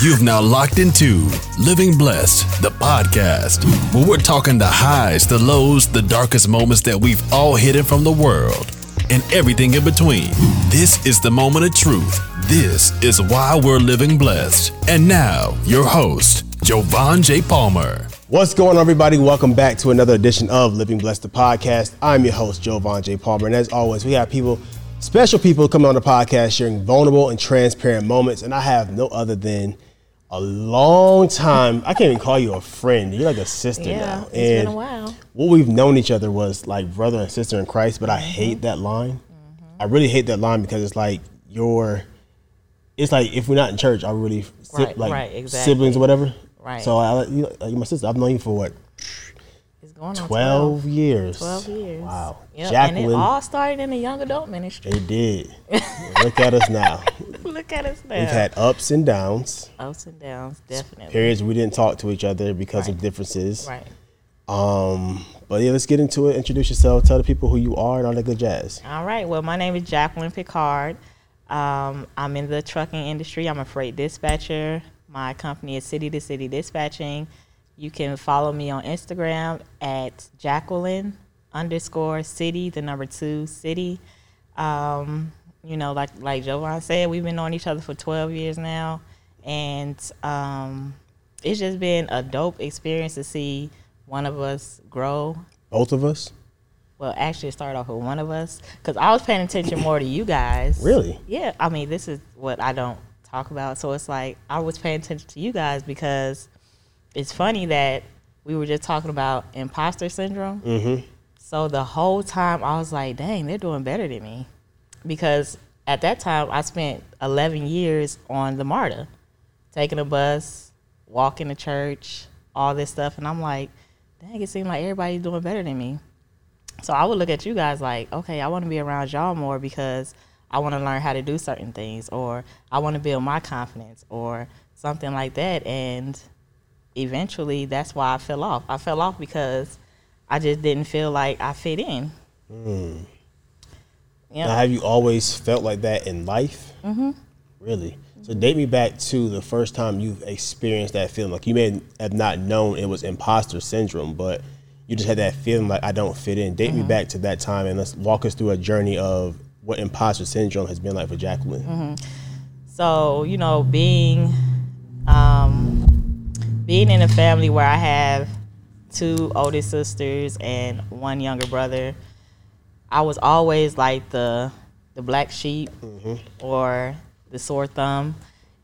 You've now locked into Living Blessed, the podcast, where we're talking the highs, the lows, the darkest moments that we've all hidden from the world, and everything in between. This is the moment of truth. This is why we're living blessed. And now, your host, Jovan J. Palmer. What's going on, everybody? Welcome back to another edition of Living Blessed, the podcast. I'm your host, Jovan J. Palmer, and as always, we have people, special people, coming on the podcast sharing vulnerable and transparent moments, and I have no other than a long time. I can't even call you a friend. You're like a sister Yeah, now. it's been a while. What we've known each other was like brother and sister in Christ, but I hate mm-hmm. that line. I really hate that line because it's like you're. It's like if we're not in church, are we really si- Right, like right, exactly. siblings or whatever? Right. So I, you, like, you're my sister. I've known you for what Going on 12 years. 12 years. Wow. Yep, and it all started in the young adult ministry. It did. Look at us now. Look at us now. We've had ups and downs, ups and downs, definitely. periods we didn't talk to each other because of differences. Right. Um, but yeah, let's get into it. Introduce yourself. Tell the people who you are and all that good jazz. All right. Well, my name is Jacqueline Picard. Um, I'm in the trucking industry. I'm a freight dispatcher. My company is City to City Dispatching. You can follow me on Instagram at Jacqueline underscore city, the number two city. Um, you know, like like Jovan said, we've been knowing each other for 12 years now, and um, it's just been a dope experience to see one of us grow Both of us. well, actually, it started off with one of us because I was paying attention more to you guys. Really? Yeah. I mean, this is what I don't talk about. So it's like I was paying attention to you guys because it's funny that we were just talking about imposter syndrome. Mm-hmm. So the whole time I was like, dang, they're doing better than me. Because at that time I spent 11 years on the MARTA, taking a bus, walking to church, all this stuff. And I'm like, dang, it seems like everybody's doing better than me. So I would look at you guys like, okay, I want to be around y'all more because I want to learn how to do certain things or I want to build my confidence or something like that. And eventually that's why I fell off. I fell off because I just didn't feel like I fit in. Now, Yeah. have you always felt like that in life? Mm-hmm. Really? So date me back to the first time you've experienced that feeling. Like you may have not known it was imposter syndrome, but you just had that feeling like I don't fit in. Date me back to that time and let's walk us through a journey of what imposter syndrome has been like for Jacqueline. So you know, being um, being in a family where I have two older sisters and one younger brother, I was always like the the black sheep or the sore thumb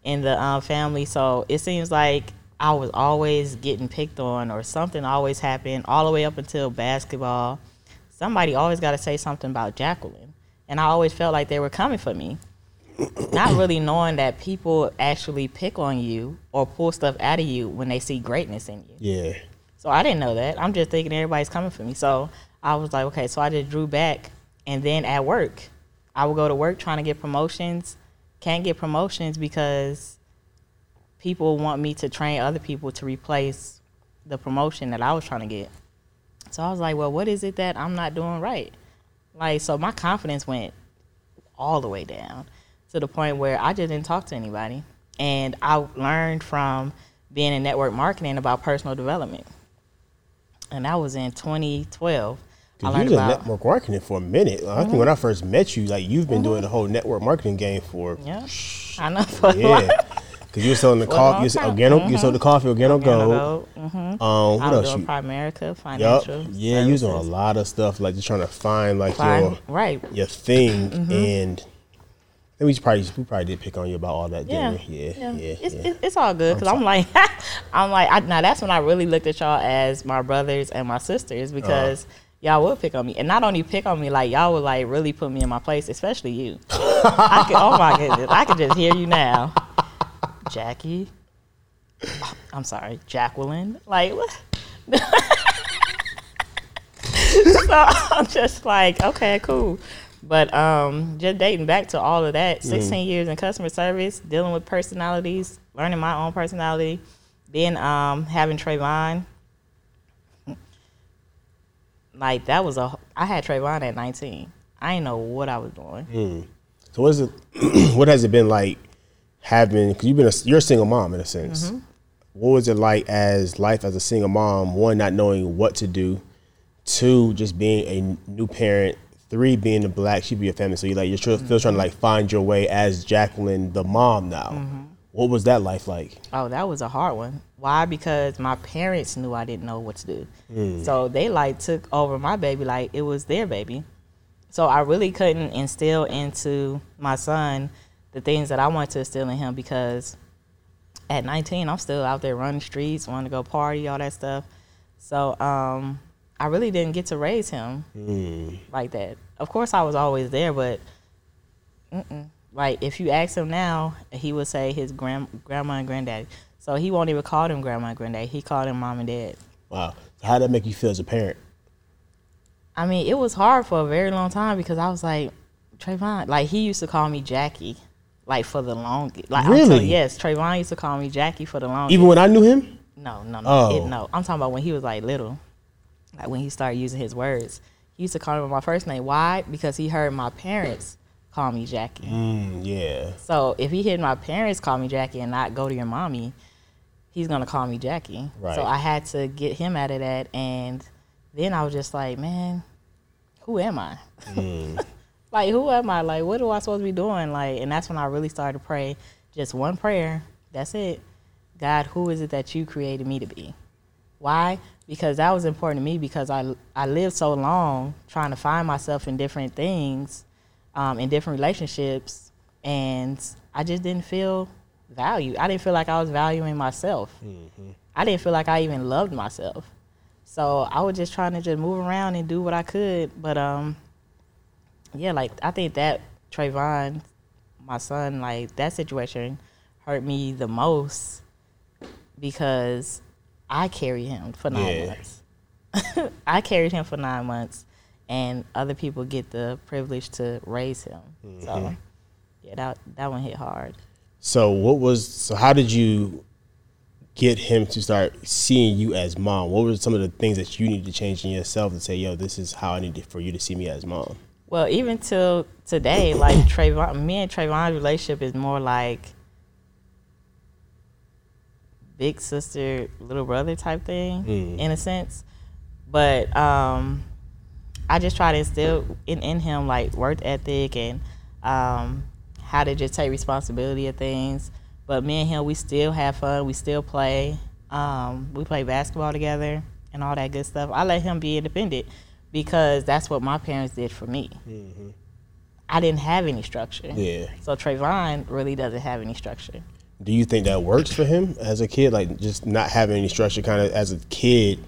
in the um, family. So it seems like I was always getting picked on or something always happened all the way up until basketball. Somebody always got to say something about Jacqueline, and I always felt like they were coming for me not really knowing that people actually pick on you or pull stuff out of you when they see greatness in you. Yeah. So I didn't know that. I'm just thinking everybody's coming for me. So I was like, okay, so I just drew back. And then at work, I would go to work trying to get promotions. Can't get promotions because people want me to train other people to replace the promotion that I was trying to get. So I was like, well, what is it that I'm not doing right? Like, so my confidence went all the way down to the point where I just didn't talk to anybody. And I learned from being in network marketing about personal development. And that was in 2012. I you learned was in about network marketing for a minute. I think when I first met you, like you've been doing the whole network marketing game for yeah, I know for yeah. Cause you were selling the coffee, you, time. Organo, you sold the coffee, Organo Gold. Mm-hmm. Um, I what else? You, Primerica financial. Yeah, you was doing a lot of stuff like just trying to find like Fine. your Right. your thing Mm-hmm. And we probably we probably did pick on you about all that, Yeah, we? Yeah, yeah, yeah. It's, it's, it's all good because I'm like, I'm like, I, now that's when I really looked at y'all as my brothers and my sisters Uh-huh. because y'all would pick on me, and not only pick on me, like y'all would like really put me in my place, especially you. I could, oh my goodness, I can just hear you now, Jackie. I'm sorry, Jacqueline. Like what? so I'm just like, okay, cool. But um, just dating back to all of that, 16 years in customer service, dealing with personalities, learning my own personality, then um, having Trayvon. Like that was a, I had Trayvon at 19. I didn't know what I was doing. So what is it? what has it been like having because you've been a, you're a single mom in a sense. Mm-hmm. What was it like as life as a single mom? One, not knowing what to do. Two, just being a new parent. Three, being a black sheep of your family. So you like you're still still trying to like find your way as Jacqueline, the mom now. Mm-hmm. What was that life like? Oh, that was a hard one. Why? Because my parents knew I didn't know what to do. So they like took over my baby like it was their baby. So I really couldn't instill into my son the things that I wanted to instill in him because at 19 I'm still out there running streets, wanting to go party, all that stuff. So um, I really didn't get to raise him like that. Of course I was always there, but mm-mm. like if you ask him now, he would say his grand grandma and granddaddy. So he won't even call them grandma and granddaddy. He called them mom and dad. Wow. So how did that make you feel as a parent? I mean, it was hard for a very long time because I was like, Trayvon, like he used to call me Jackie, like for the longest. Like I'm Really? telling- yes, Trayvon used to call me Jackie for the longest. Even when I knew him? no, no, no, Oh. it- no. I'm talking about when he was like little, like when he started using his words. He used to call me by my first name. Why? Because he heard my parents call me Jackie. Mm, yeah. So if he heard my parents call me Jackie and not go to your mommy, he's gonna call me Jackie. Right. So I had to get him out of that, and then I was just like, man, who am I? like who am I? Like what am I supposed to be doing? Like, and that's when I really started to pray. Just one prayer. That's it. God, who is it that you created me to be? Why? Because that was important to me because I I lived so long trying to find myself in different things, um, in different relationships, and I just didn't feel valued. I didn't feel like I was valuing myself. I didn't feel like I even loved myself. So I was just trying to just move around and do what I could. But um, yeah, like I think that Trayvon, my son, like that situation hurt me the most because I carried him for nine Yeah. months. I carried him for nine months, and other people get the privilege to raise him. So mm-hmm. yeah, that that one hit hard. So what was so how did you get him to start seeing you as mom? What were some of the things that you needed to change in yourself to say, yo, this is how I need for you to see me as mom? Well, even till today, like Trayvon, me and Trayvon's relationship is more like big sister, little brother type thing, in a sense. But um, I just try to instill in, in him like work ethic and um, how to just take responsibility of things. But me and him, we still have fun. We still play. Um, we play basketball together and all that good stuff. I let him be independent because that's what my parents did for me. I didn't have any structure. Yeah. So Trayvon really doesn't have any structure. Do you think that works for him as a kid? Like just not having any structure, kind of as a kid,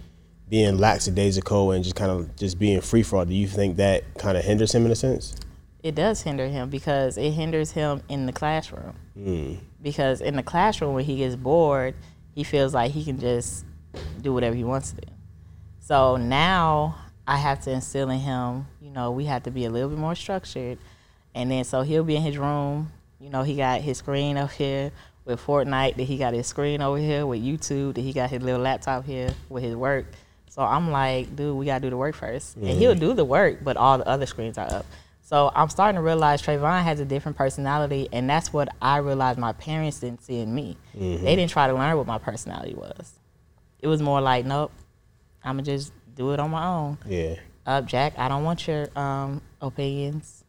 being lackadaisical and just kind of just being free for all. Do you think that kind of hinders him in a sense? It does hinder him because it hinders him in the classroom. Hmm. Because in the classroom, when he gets bored, he feels like he can just do whatever he wants to do. So now I have to instill in him, you know, we have to be a little bit more structured. And then so he'll be in his room, you know, he got his screen up here with Fortnite, that he got his screen over here with YouTube, that he got his little laptop here with his work. So I'm like, dude, we gotta do the work 1st And he'll do the work, but all the other screens are up. So I'm starting to realize Trayvon has a different personality, and that's what I realized my parents didn't see in me. They didn't try to learn what my personality was. It was more like, nope, I'm gonna just do it on my own. Yeah. Up, Jack, I don't want your um, opinions.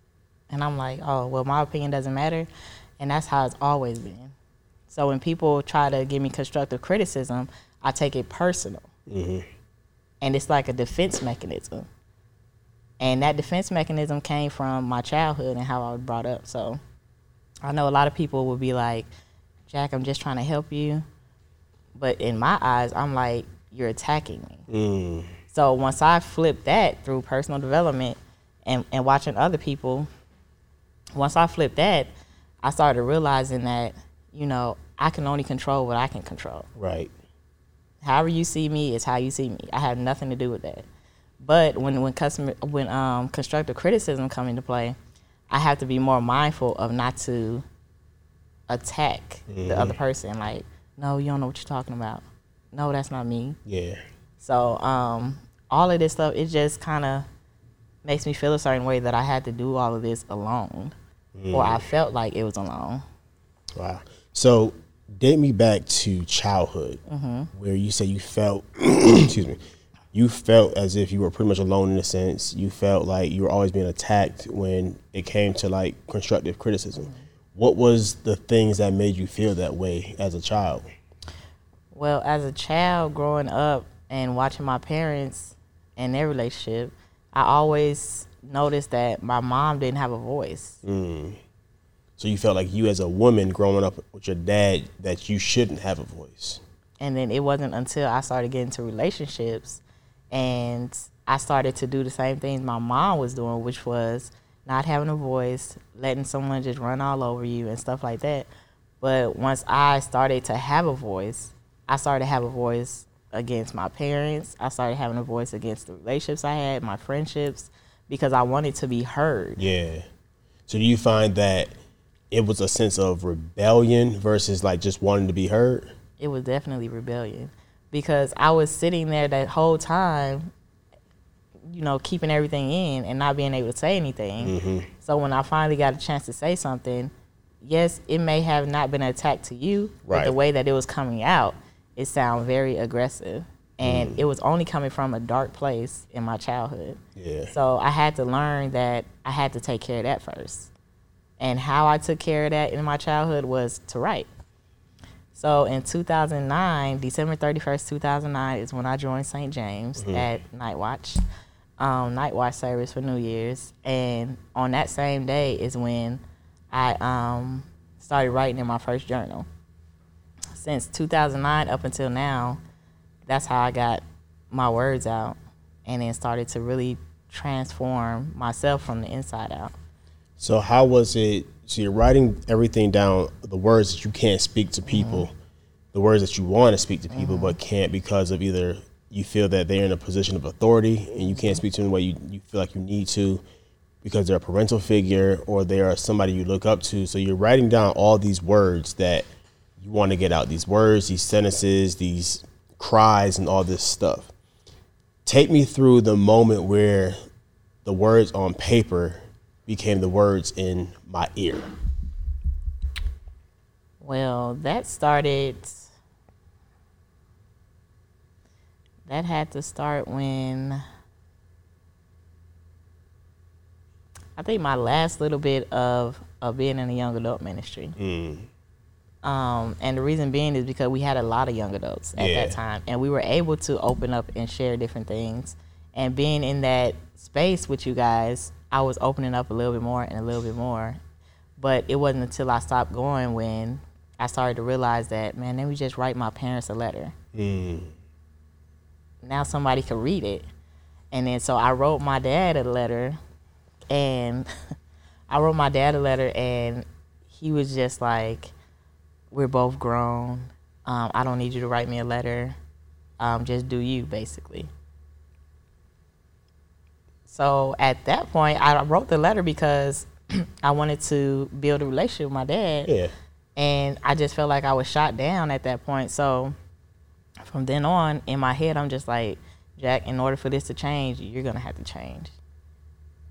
And I'm like, oh, well, my opinion doesn't matter. And that's how it's always been. So when people try to give me constructive criticism, I take it personal. Mm-hmm. And it's like a defense mechanism. And that defense mechanism came from my childhood and how I was brought up. So I know a lot of people will be like, Jack, I'm just trying to help you. But in my eyes, I'm like, you're attacking me. Mm. So once I flipped that through personal development and, and watching other people, once I flipped that, I started realizing that, you know, I can only control what I can control. Right. However you see me is how you see me. I have nothing to do with that. But when when customer when um, constructive criticism come into play, I have to be more mindful of not to attack the other person. Like, no, you don't know what you're talking about. No, that's not me. Yeah. So um, all of this stuff, it just kind of makes me feel a certain way that I had to do all of this alone, or I felt like it was alone. Wow. So date me back to childhood, mm-hmm. where you say you felt, excuse me, you felt as if you were pretty much alone in a sense. You felt like you were always being attacked when it came to like constructive criticism. Mm-hmm. What was the things that made you feel that way as a child? Well, as a child growing up and watching my parents and their relationship, I always noticed that my mom didn't have a voice. Mm. So you felt like you as a woman growing up with your dad that you shouldn't have a voice. And then it wasn't until I started getting into relationships and I started to do the same things my mom was doing, which was not having a voice, letting someone just run all over you and stuff like that. But once I started to have a voice, I started to have a voice against my parents. I started having a voice against the relationships I had, my friendships, because I wanted to be heard. Yeah. So do you find that it was a sense of rebellion versus like just wanting to be heard? it was definitely rebellion because I was sitting there that whole time, you know, keeping everything in and not being able to say anything. Mm-hmm. So when I finally got a chance to say something, yes, it may have not been an attack to you, but the way that it was coming out, it sounded very aggressive. And mm. it was only coming from a dark place in my childhood. Yeah. So I had to learn that I had to take care of that first. And how I took care of that in my childhood was to write. So in 2009, December 31st, 2009 is when I joined St. James at Night Watch, um, Night Watch service for New Year's. And on that same day is when I um, started writing in my first journal. Since 2009 up until now, that's how I got my words out and then started to really transform myself from the inside out. So how was it? So you're writing everything down, the words that you can't speak to people, mm-hmm. the words that you want to speak to people but mm-hmm. can't because of either you feel that they're in a position of authority and you can't speak to them the way you, you feel like you need to because they're a parental figure or they are somebody you look up to. So you're writing down all these words that you want to get out, these words, these sentences, these cries and all this stuff. Take me through the moment where the words on paper became the words in my ear. Well, that started. That had to start when. I think my last little bit of of being in the young adult ministry. Um, and the reason being is because we had a lot of young adults at Yeah. that time, and we were able to open up and share different things. And being in that space with you guys, I was opening up a little bit more and a little bit more. But it wasn't until I stopped going when I started to realize that, man, let me just write my parents a letter. Now somebody could read it. And then so I wrote my dad a letter, and I wrote my dad a letter, and he was just like, we're both grown. Um, I don't need you to write me a letter. Um, just do you, basically. So at that point, I wrote the letter because I wanted to build a relationship with my dad. Yeah. And I just felt like I was shot down at that point. So from then on, in my head, I'm just like, Jack, in order for this to change, you're going to have to change.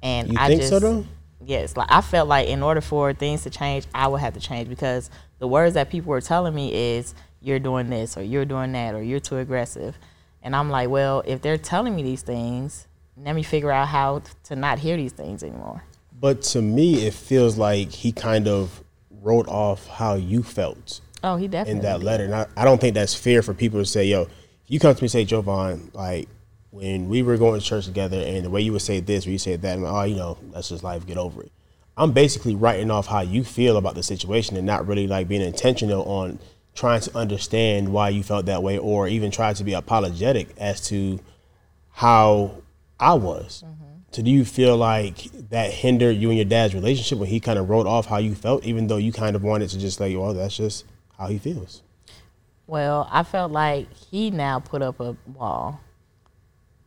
And You I think just, so though? Yes, like I felt like in order for things to change, I would have to change because the words that people were telling me is you're doing this or you're doing that or you're too aggressive. And I'm like, well, if they're telling me these things, let me figure out how to not hear these things anymore. But to me, it feels like he kind of wrote off how you felt Oh, he definitely in that letter. And I, I don't think that's fair for people to say, yo, you come to me and say, Jovan, like, when we were going to church together and the way you would say this or you say that, I'm oh, you know, that's just life, get over it. I'm basically writing off how you feel about the situation and not really like being intentional on trying to understand why you felt that way or even try to be apologetic as to how I was. So do you feel like that hindered you and your dad's relationship when he kind of wrote off how you felt, even though you kind of wanted to just like, well, that's just how he feels? Well, I felt like he now put up a wall.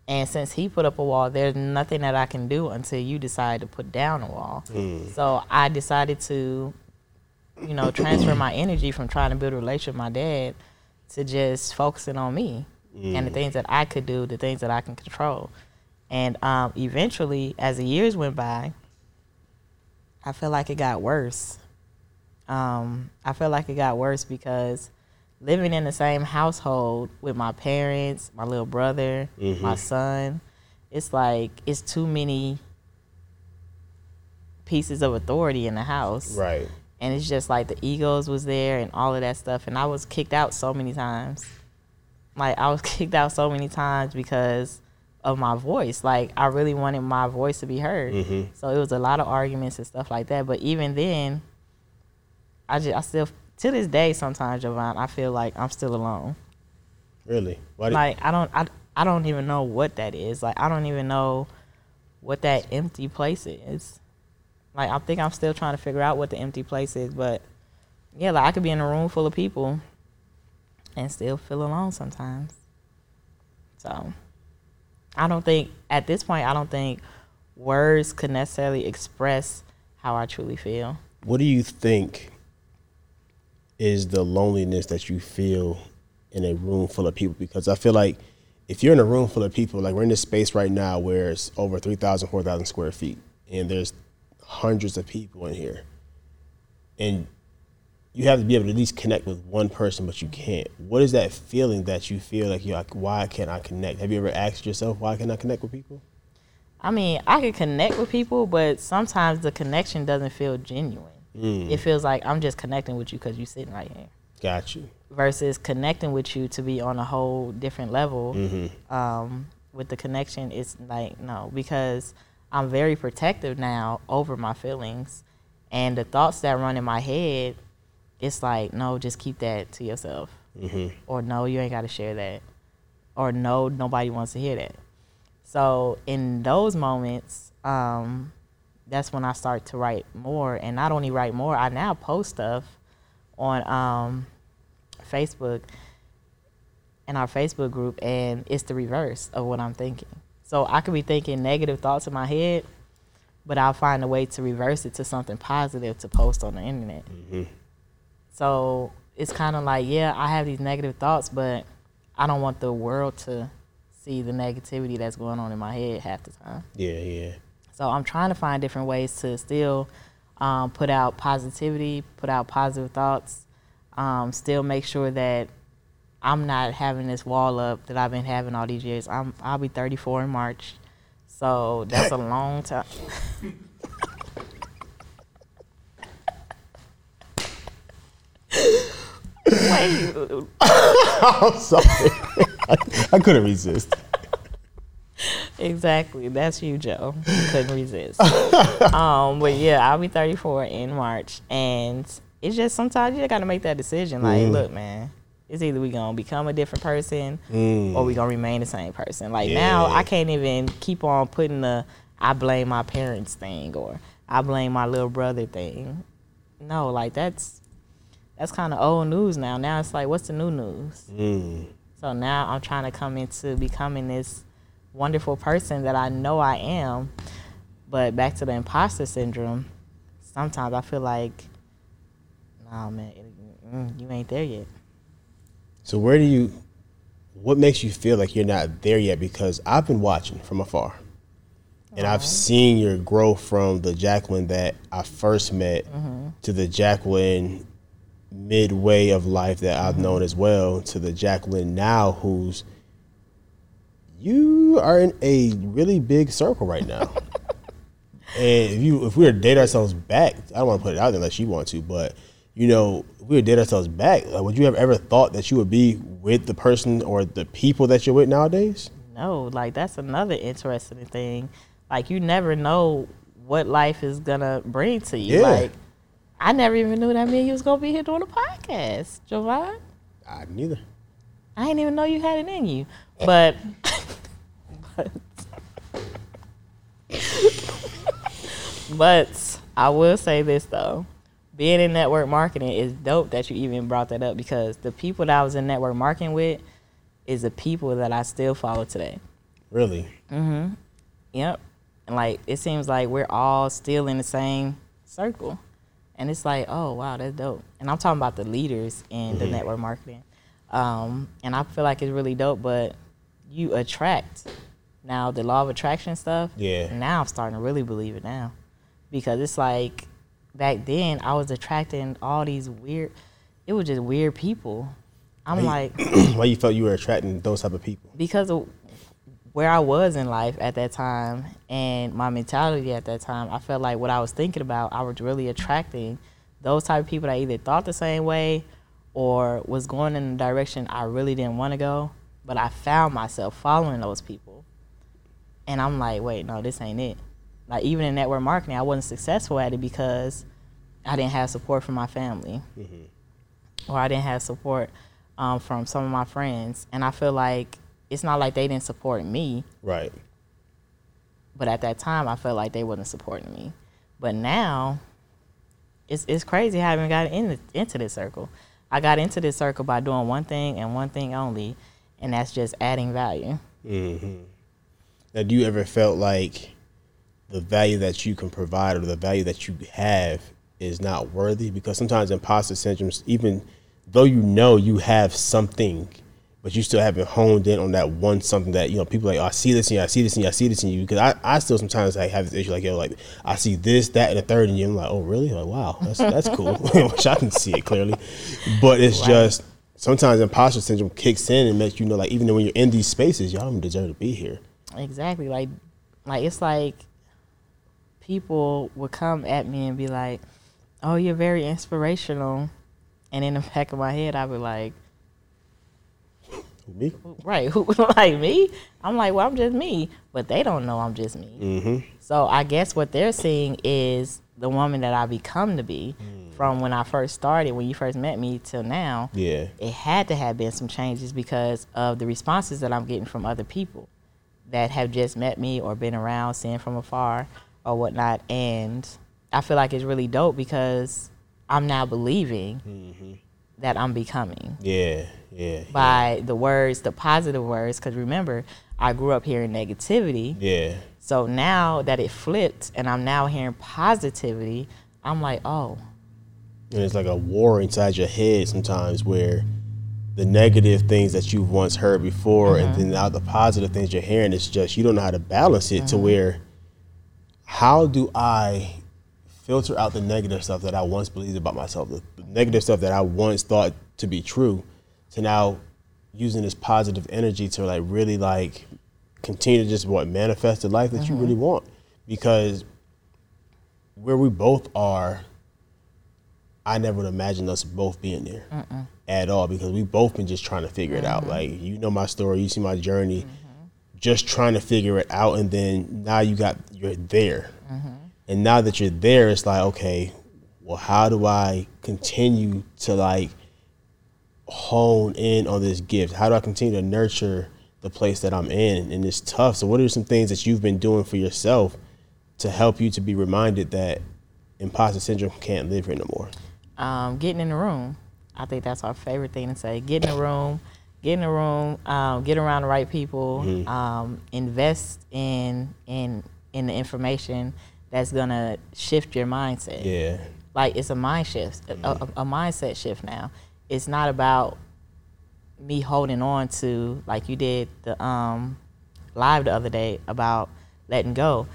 And since he put up a wall, there's nothing that I can do until you decide to put down a wall. Hmm. So I decided to, you know, transfer my energy from trying to build a relationship with my dad to just focusing on me and the hmm. things that I could do, the things that I can control. And um, eventually, as the years went by, I feel like it got worse. um, I feel like it got worse because living in the same household with my parents, my little brother, my son, it's like it's too many pieces of authority in the house. Right. And it's just like the egos was there and all of that stuff. And I was kicked out so many times. Like I was kicked out so many times because of my voice. Like I really wanted my voice to be heard. Mm-hmm. So it was a lot of arguments and stuff like that. But even then, I just I still to this day sometimes, Jovan, I feel like I'm still alone. Really? Why Like I don't I, I don't even know what that is. Like I don't even know what that empty place is. Like I think I'm still trying to figure out what the empty place is, but yeah, like I could be in a room full of people and still feel alone sometimes. So I don't think at this point I don't think words could necessarily express how I truly feel. what do you think is the loneliness that you feel in a room full of people? Because I feel like if you're in a room full of people, like we're in this space right now where it's over 3,000, 4,000 square feet, and there's hundreds of people in here, and you have to be able to at least connect with one person, but you can't. What is that feeling that you feel like you're like, why can't I connect? Have you ever asked yourself, why can't I connect with people? I mean, I can connect with people, but sometimes the connection doesn't feel genuine. It feels like I'm just connecting with you because you're sitting right here, Got you. versus connecting with you to be on a whole different level. Um, with the connection, it's like no, because I'm very protective now over my feelings, and the thoughts that run in my head, it's like no, just keep that to yourself, or no, you ain't got to share that, or no, nobody wants to hear that. So in those moments, um, that's when I start to write more, and not only write more, I now post stuff on um, Facebook in our Facebook group, and it's the reverse of what I'm thinking. So I could be thinking negative thoughts in my head, but I'll find a way to reverse it to something positive to post on the internet. So it's kind of like, yeah, I have these negative thoughts, but I don't want the world to see the negativity that's going on in my head half the time. Yeah, yeah. So I'm trying to find different ways to still um, put out positivity, put out positive thoughts, um, still make sure that I'm not having this wall up that I've been having all these years. I'm I'll be 34 in March, so that's a long time. Wait, I'm sorry. I, I couldn't resist. Exactly. That's you, Joe. You Couldn't resist. um, but yeah, I'll be 34 in March, and it's just sometimes you got to make that decision. Like, look, man, it's either we gonna become a different person or we gonna remain the same person. Like now, I can't even keep on putting the I blame my parents thing or I blame my little brother thing. No, like that's that's kind of old news now. Now it's like, what's the new news? Mm. So now I'm trying to come into becoming this wonderful person that I know I am. But back to the imposter syndrome, sometimes I feel like, nah, man, it- mm, you ain't there yet. So where do you? What makes you feel like you're not there yet? Because I've been watching from afar, and I've seen your growth from the Jacqueline that I first met to the Jacqueline midway of life that I've known mm-hmm. as well to the Jacqueline now who's you are in a really big circle right now. and if you if we were to date ourselves back, I don't want to put it out there unless you want to, but you know, if we to date ourselves back, like, would you have ever thought that you would be with the person or the people that you're with nowadays? No, like that's another interesting thing. Like you never know what life is gonna bring to you. Yeah. Like I never even knew that me and you was gonna be here doing a podcast, Jovan. I neither. I didn't even know you had it in you. But, but, but I will say this though. Being in network marketing is dope that you even brought that up because the people that I was in network marketing with is the people that I still follow today. Really? Mm-hmm. Yep. And like it seems like we're all still in the same circle. And it's like, oh wow, that's dope. And I'm talking about the leaders in the network marketing. Um, and I feel like it's really dope, but you attract now the law of attraction stuff. Yeah. Now I'm starting to really believe it now. Because it's like back then I was attracting all these weird. It was just weird people. I'm like, Why you felt you were attracting those type of people? because of where I was in life at that time and my mentality at that time, I felt like what I was thinking about, I was really attracting those type of people that either thought the same way or was going in the direction I really didn't want to go. But I found myself following those people. And I'm like, wait, no, this ain't it. Like even in network marketing, I wasn't successful at it because I didn't have support from my family, or I didn't have support um, from some of my friends. And I feel like it's not like they didn't support me, Right. but at that time, I felt like they wasn't supporting me. But now, it's it's crazy how I even got in into this circle. I got into this circle by doing one thing and one thing only, and that's just adding value. Mm-hmm. Now, do you ever felt like the value that you can provide or the value that you have is not worthy? Because sometimes imposter syndromes, even though you know you have something, but you still haven't honed in on that one something that you know people are like oh, I see this in you, I see this in you, I see this in you. Because I, I still sometimes like have this issue like yo like I see this, that, and the third in you. I'm like oh really? Like wow, that's that's cool. Which I can see it clearly, but it's just sometimes imposter syndrome kicks in and makes you know like even when you're in these spaces, y'all don't deserve to be here. Exactly. Like, like it's like people would come at me and be like, "Oh, you're very inspirational," and in the back of my head, I'd be like, Me? "Right, who like me?" I'm like, "Well, I'm just me," but they don't know I'm just me. Mm-hmm. So I guess what they're seeing is the woman that I become to be from when I first started, when you first met me till now. Yeah. It had to have been some changes because of the responses that I'm getting from other people that have just met me or been around, seeing from afar or whatnot. And I feel like it's really dope because I'm now believing that I'm becoming Yeah. Yeah. by the words, the positive words. Because remember, I grew up hearing negativity. Yeah. So now that it flipped and I'm now hearing positivity, I'm like, oh, And it's like a war inside your head sometimes where the negative things that you've once heard before and mm-hmm. then now the positive things you're hearing it's just you don't know how to balance it to mm-hmm. where how do I filter out the negative stuff that I once believed about myself, the negative stuff that I once thought to be true, to now using this positive energy to like really like continue to just what manifest the life that you mm-hmm. really want. Because where we both are, I never would imagine us both being there at all because we both been just trying to figure it out. Mm-hmm. Like you know my story, you see my journey, mm-hmm. just trying to figure it out, and then now you got you're there, and now that you're there, it's like okay, well, how do I continue to like hone in on this gift? How do I continue to nurture the place that I'm in? And it's tough. So, what are some things that you've been doing for yourself to help you to be reminded that imposter syndrome can't live here no more? um, getting in the room. I think that's our favorite thing to say. Get in the room, get in the room, um, get around the right people, um, invest in in in the information that's gonna shift your mindset. Yeah. Like it's a mind shift, a, a, a mindset shift now. It's not about me holding on to like you did the um, live the other day about letting go.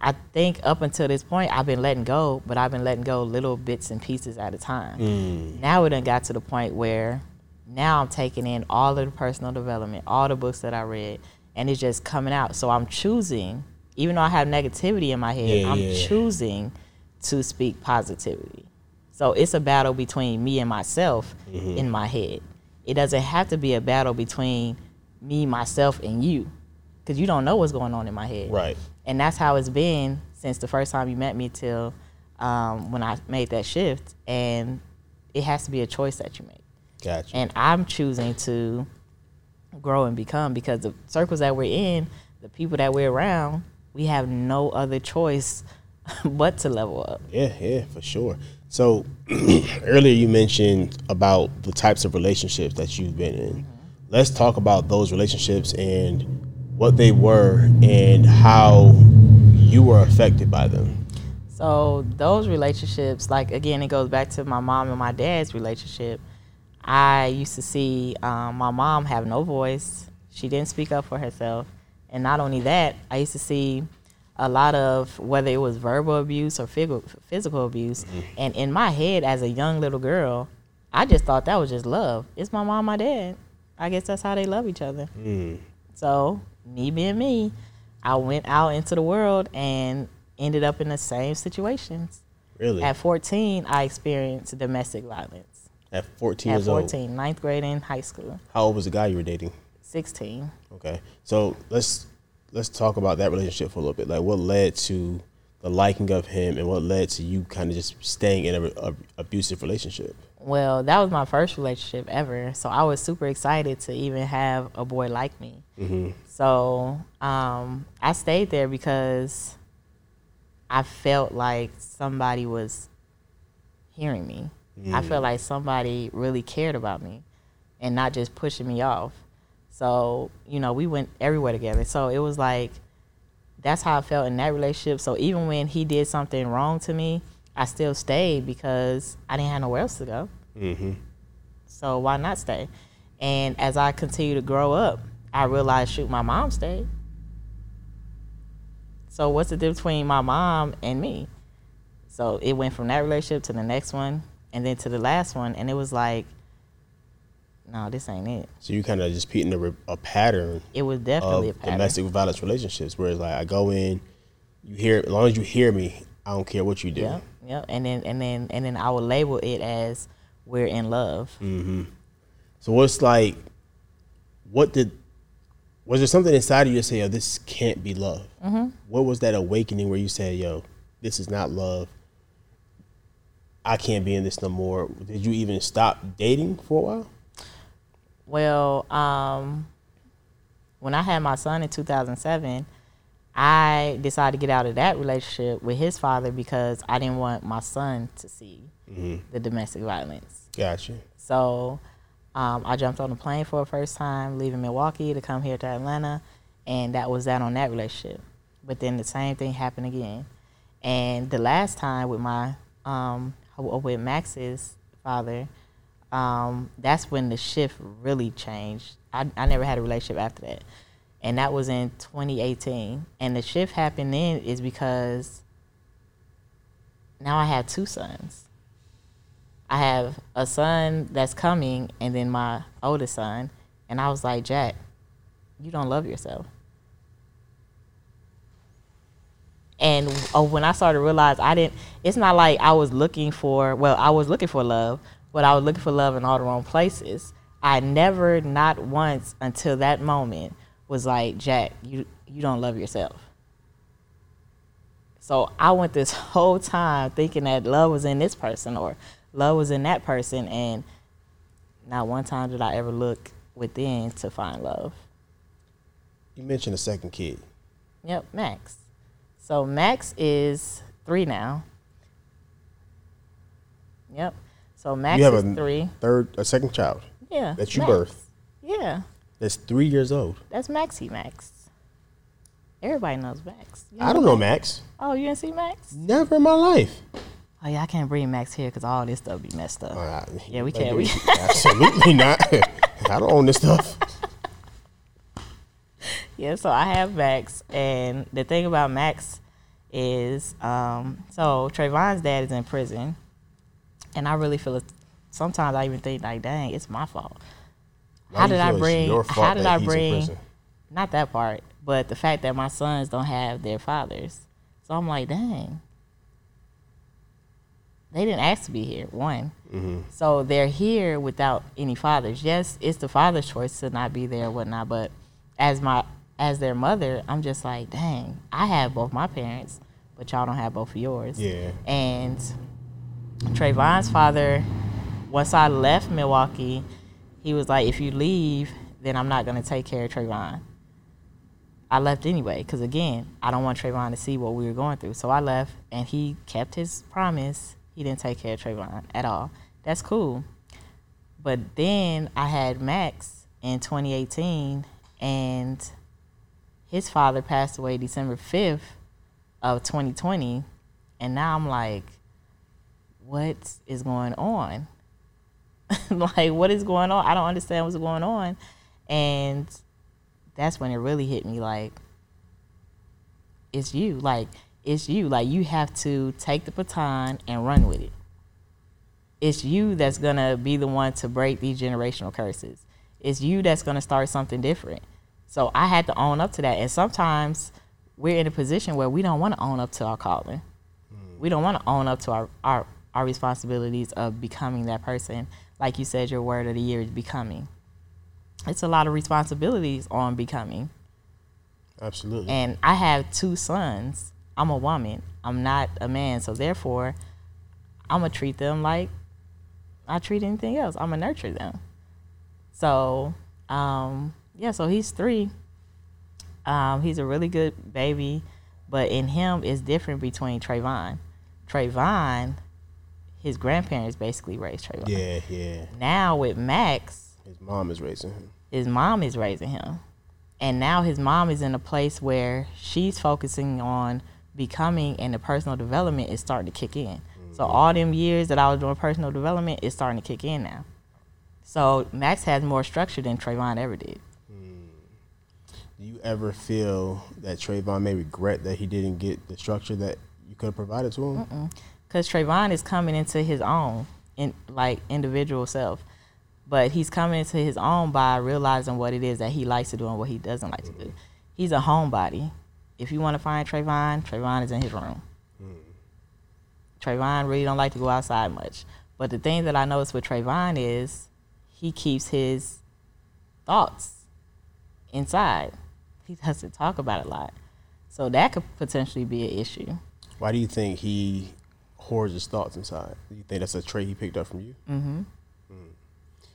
I think up until this point, I've been letting go, but I've been letting go little bits and pieces at a time. Now it done got to the point where now I'm taking in all of the personal development, all the books that I read, and it's just coming out. So I'm choosing, even though I have negativity in my head, Yeah, I'm yeah. choosing to speak positivity. So it's a battle between me and myself Mm-hmm. in my head. It doesn't have to be a battle between me, myself, and you, because you don't know what's going on in my head Right. and that's how it's been since the first time you met me till um, when I made that shift. And it has to be a choice that you make. Gotcha. And I'm choosing to grow and become because the circles that we're in, the people that we're around, we have no other choice but to level up. Yeah, yeah, for sure. So earlier you mentioned about the types of relationships that you've been in. Let's talk about those relationships and what they were and how you were affected by them. So those relationships, like again, it goes back to my mom and my dad's relationship. I used to see um, my mom have no voice. She didn't speak up for herself, and not only that, I used to see a lot of whether it was verbal abuse or physical physical abuse. Mm-hmm. And in my head, as a young little girl, I just thought that was just love. It's my mom, my dad. I guess that's how they love each other. Mm. So me being me, I went out into the world and ended up in the same situations. Really? At 14, I experienced domestic violence. At 14 At years old. 14, ninth grade in high school, How old was the guy you were dating? 16. Okay. So let's let's talk about that relationship for a little bit. Like what led to the liking of him and what led to you kind of just staying in a, a abusive relationship? Well, that was my first relationship ever, so I was super excited to even have a boy like me. So um, I stayed there because I felt like somebody was hearing me. I felt like somebody really cared about me and not just pushing me off. So, you know, we went everywhere together. So it was like, that's how I felt in that relationship. So even when he did something wrong to me, I still stayed because I didn't have nowhere else to go. Mm-hmm. So why not stay? And as I continue to grow up, I realized, shoot, my mom stayed. So what's the difference between my mom and me? So it went from that relationship to the next one, and then to the last one, and it was like, no, this ain't it. So you kind of just repeating a, a pattern It was definitely a pattern. domestic violence relationships, where it's like I go in, you hear as long as you hear me, I don't care what you do. Yeah, yeah, and then and then and then I would label it as we're in love. Hmm. So what's like, what did, was there something inside of you that say, yo, this can't be love? Mm-hmm. What was that awakening where you said, yo, this is not love? I can't be in this no more. Did you even stop dating for a while? Well, um, when I had my son in 2007, I decided to get out of that relationship with his father because I didn't want my son to see the domestic violence. Gotcha. So um, I jumped on a plane for the first time, leaving Milwaukee to come here to Atlanta, and that was that on that relationship. But then the same thing happened again, and the last time with my um, with Max's father, um, that's when the shift really changed. I, I never had a relationship after that, and that was in 2018. And the shift happened then is because now I have two sons. I have a son that's coming, and then my oldest son. And I was like, Jack, you don't love yourself. And oh, when I started to realize I didn't, it's not like I was looking for, well, I was looking for love, but I was looking for love in all the wrong places. I never, not once until that moment, was like, Jack, you, you don't love yourself. So I went this whole time thinking that love was in this person or love was in that person, and not one time did I ever look within to find love. You mentioned a second kid. Yep, Max. So Max is three now. Yep. So Max you have is a three. third, a second child Yeah. that you Max. birthed. Yeah, That's three years old. that's Maxie Max. Everybody knows Max. You I don't know Max. Oh, you didn't see Max? Never in my life. Oh yeah, I can't bring Max here because all this stuff be messed up. Yeah, we can't. We, Absolutely not. I don't own this stuff. Yeah, so I have Max, and the thing about Max is, um, so Trayvon's dad is in prison, and I really feel it. Sometimes I even think like, dang, it's my fault. Why How did I bring? How did I bring? Not that part, but the fact that my sons don't have their fathers. So I'm like, dang. They didn't ask to be here. One, Mm-hmm. so they're here without any fathers. Yes, it's the father's choice to not be there or whatnot, but as my as their mother, I'm just like, dang, I have both my parents, but y'all don't have both of yours. Yeah. And Trayvon's father, once I left Milwaukee, he was like, if you leave, then I'm not gonna take care of Trayvon. I left anyway, because again, I don't want Trayvon to see what we were going through. So I left, and he kept his promise. He didn't take care of Trayvon at all. That's cool. But then I had Max in 2018, and his father passed away December 5th of 2020. And now I'm like, what is going on? like, what is going on? I don't understand what's going on. And that's when it really hit me like, it's you. Like it's you. Like you have to take the baton and run with it. It's you that's gonna be the one to break these generational curses. It's you that's gonna start something different. So I had to own up to that. And sometimes we're in a position where we don't want to own up to our calling. Hmm. We don't want to own up to our, our our responsibilities of becoming that person. Like you said, your word of the year is becoming. It's a lot of responsibilities on becoming. Absolutely. And I have two sons. I'm a woman. I'm not a man. So therefore, I'm gonna treat them like I treat anything else. I'm gonna nurture them. So, um, yeah. So he's three. Um, he's a really good baby, but in him is different between Trayvon. Trayvon, his grandparents basically raised Trayvon. yeah, yeah. Now with Max, His mom is raising him. his mom is raising him. And now his mom is in a place where she's focusing on becoming and the personal development is starting to kick in. So mm-hmm. all them years that I was doing personal development is starting to kick in now. So Max has more structure than Trayvon ever did. Hmm. Do you ever feel that Trayvon may regret that he didn't get the structure that you could have provided to him? Because Trayvon is coming into his own, in like individual self, but he's coming into his own by realizing what it is that he likes to do and what he doesn't like to do. He's a homebody. If you want to find Trayvon, Trayvon is in his room. Hmm. Trayvon really don't like to go outside much. But the thing that I notice with Trayvon is he keeps his thoughts inside. He doesn't talk about it a lot. So that could potentially be an issue. Why do you think he hoards his thoughts inside? You think that's a trait he picked up from you? Mm-hmm.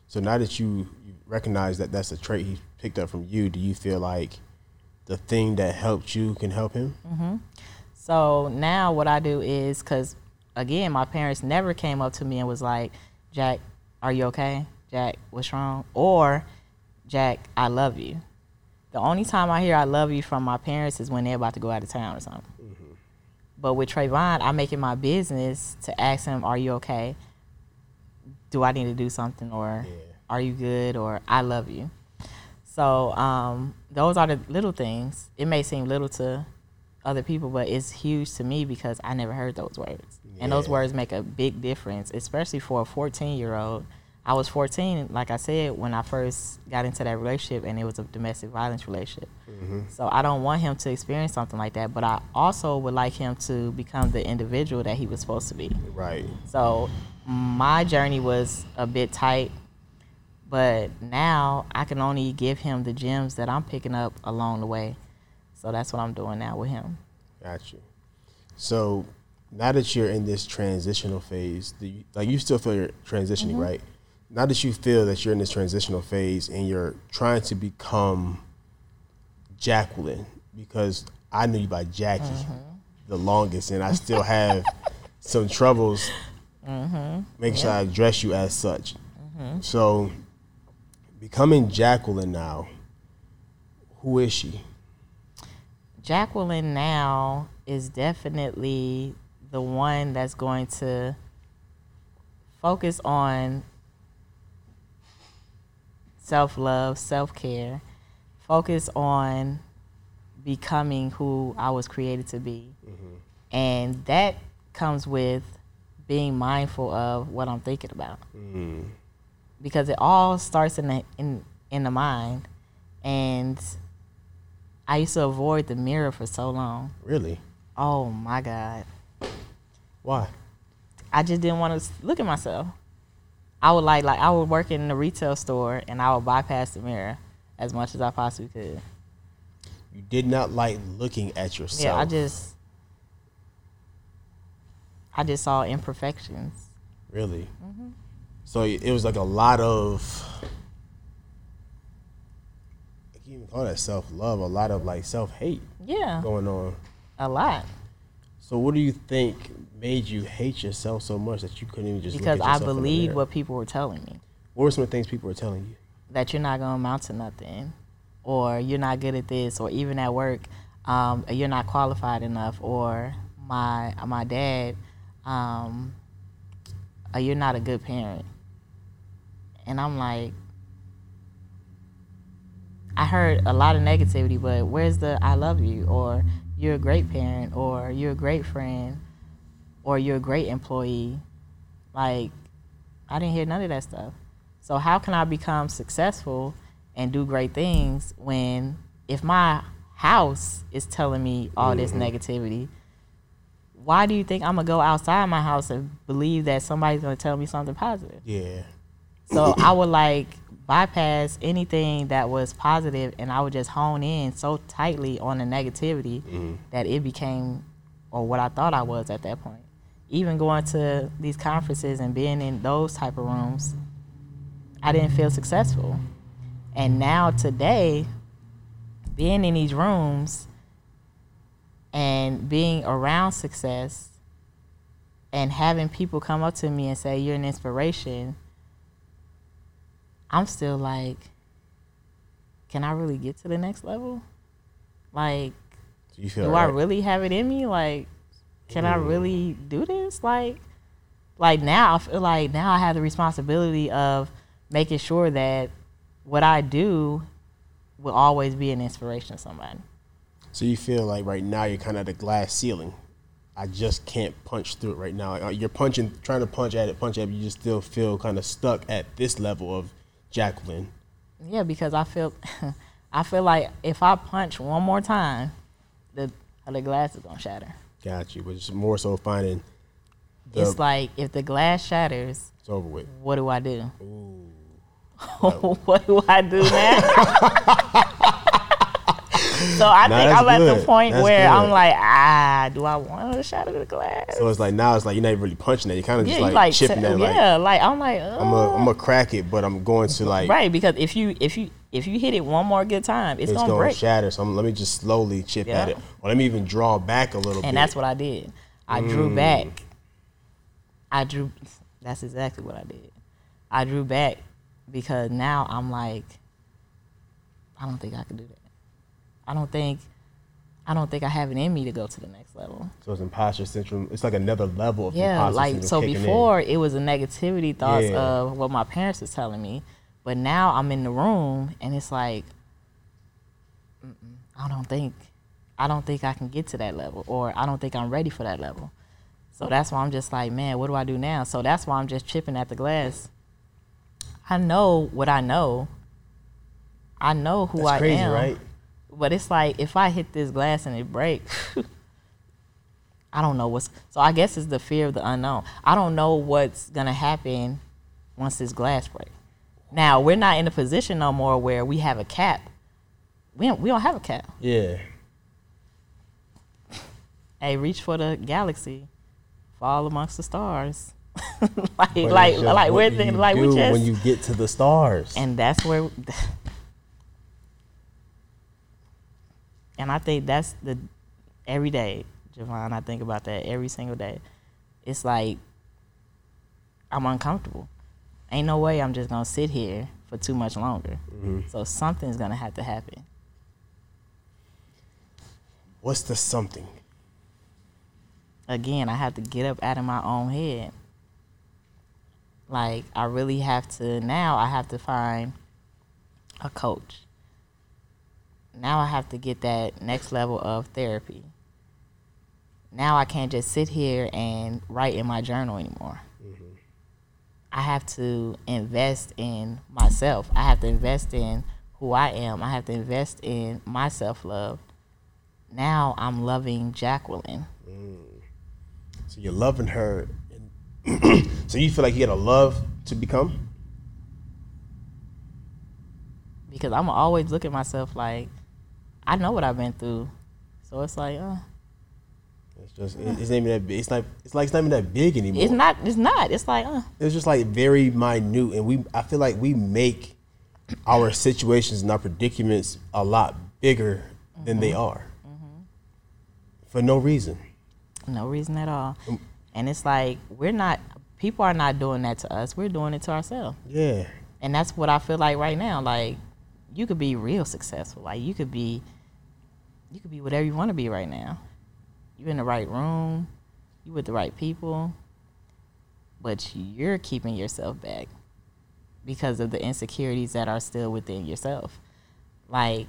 So now that you, you recognize that that's a trait he picked up from you, do you feel like the thing that helped you can help him? So now what I do is because again, my parents never came up to me and was like, "Jack, are you okay? Jack, what's wrong?" Or, "Jack, I love you." The only time I hear "I love you" from my parents is when they're about to go out of town or something. But with Trayvon, I make it my business to ask him, "Are you okay? Do I need to do something? Or Yeah. are you good? Or I love you." So um, those are the little things. It may seem little to other people, but it's huge to me because I never heard those words. And those words make a big difference, especially for a 14 year old. I was 14, like I said, when I first got into that relationship, and it was a domestic violence relationship. Mm-hmm. So I don't want him to experience something like that, but I also would like him to become the individual that he was supposed to be. Right. So my journey was a bit tight, but now I can only give him the gems that I'm picking up along the way. So that's what I'm doing now with him. Got you. So now that you're in this transitional phase, do you, like you still feel you're transitioning, mm-hmm. right? Now that you feel that you're in this transitional phase and you're trying to become Jacqueline, because I knew you by Jackie mm-hmm. the longest, and I still have some troubles mm-hmm. making sure I address you as such. Mm-hmm. So becoming Jacqueline now, who is she? Jacqueline now is definitely the one that's going to focus on self love, self care, focus on becoming who I was created to be. Mm-hmm. And that comes with being mindful of what I'm thinking about. Mm. Because it all starts in the in in the mind and I used to avoid the mirror for so long. Really? Oh my God. Why? I just didn't want to look at myself. I would like like I would work in the retail store and I would bypass the mirror as much as I possibly could. You did not like looking at yourself. Yeah, I just I just saw imperfections. really. Mm-hmm. So it was like a lot of. I can't even call that self love. A lot of like self hate Yeah, going on. a lot. So what do you think made you hate yourself so much that you couldn't even just Because look at I yourself in the believed what people were telling me. What were some of the things people were telling you? that you're not gonna amount to nothing, or you're not good at this, or even at work, um, you're not qualified enough, or my my dad, um, uh, you're not a good parent. And I'm like, I heard a lot of negativity, but where's the I love you, or you're a great parent or you're a great friend or you're a great employee. Like, I didn't hear none of that stuff. So, how can I become successful and do great things when, if my house is telling me all this mm-hmm. negativity, why do you think I'm gonna go outside my house and believe that somebody's gonna tell me something positive? Yeah. So I would like bypass anything that was positive and I would just hone in so tightly on the negativity mm-hmm. that it became or what I thought I was at that point. Even going to these conferences and being in those type of rooms, I didn't feel successful. And now today, being in these rooms and being around success and having people come up to me and say you're an inspiration i'm still like can i really get to the next level? Like feel do i really have it in me? Like can i really do this like like now i feel like now i have the responsibility of making sure that what i do will always be an inspiration to somebody So you feel like right now you're kind of at the glass ceiling. I just can't punch through it right now. Like, uh, You're punching, trying to punch at it, punch at it. But you just still feel kind of stuck at this level of Jacqueline. Yeah, because I feel, I feel like if I punch one more time, the the glass is gonna shatter. Got you, but it's more so finding the, it's like if the glass shatters, it's over with. what do I do? Ooh, what do I do now? so I Nah, think I'm at the point That's where good. I'm like, ah, do I want to shatter the glass? So it's like now it's like you're not really punching it. You're kind of yeah, just like, like, chipping t- it. Like yeah, like I'm like, I'm uh, I'm gonna crack it, but I'm going to like right because if you if you if you hit it one more good time, it's, it's gonna, gonna shatter. So I'm, let me just slowly chip Yeah. at it, or let me even draw back a little bit. and that's what I did. I Mm. drew back. I drew. That's exactly what I did. I drew back because now I'm like, I don't think I can do that. I don't think, I don't think I have it in me to go to the next level. So it's imposter syndrome. It's like another level of Yeah, imposter like syndrome so kicking in. before it was a negativity thoughts Yeah. of what my parents was telling me, but now I'm in the room and it's like, mm-mm, I don't think, I don't think I can get to that level, or I don't think I'm ready for that level. So that's why I'm just like, man, what do I do now? So that's why I'm just chipping at the glass. I know what I know. I know who That's I crazy, am. right? But it's like if I hit this glass and it breaks, I don't know what's. So I guess it's the fear of the unknown. I don't know what's gonna happen once this glass breaks. Now we're not in a position no more where we have a cap. We don't, we don't have a cap. Yeah. Hey, reach for the galaxy, fall amongst the stars. like But like just like we're thinking like we just when you get to the stars. and that's where and i think that's the every day Jovan i think about that every single day it's like i'm uncomfortable ain't no way i'm just gonna sit here for too much longer. Mm-hmm. So something's gonna have to happen. What's the something? again i have to get up out of my own head. Like i really have to now i have to find a coach. Now i have to get that next level of therapy. Now i can't just sit here and write in my journal anymore i have to invest in myself i have to invest in who i am i have to invest in my self-love now i'm loving jacqueline So you're loving her. So you feel like you gotta love to become? because I'm always looking at myself like I know what I've been through. So it's like, uh, It's just it- it's not even that big. It's like it's like it's not even that big anymore. it's not. It's not. It's like, uh, It's just like very minute, and we I feel like we make our situations and our predicaments a lot bigger than they are for no reason. no reason at all. And it's like we're not. People are not doing that to us. We're doing it to ourselves. Yeah, And that's what I feel like right now. Like you could be real successful. Like you could be, you could be whatever you want to be right now. You in the right room. You with the right people. But you're keeping yourself back because of the insecurities that are still within yourself. Like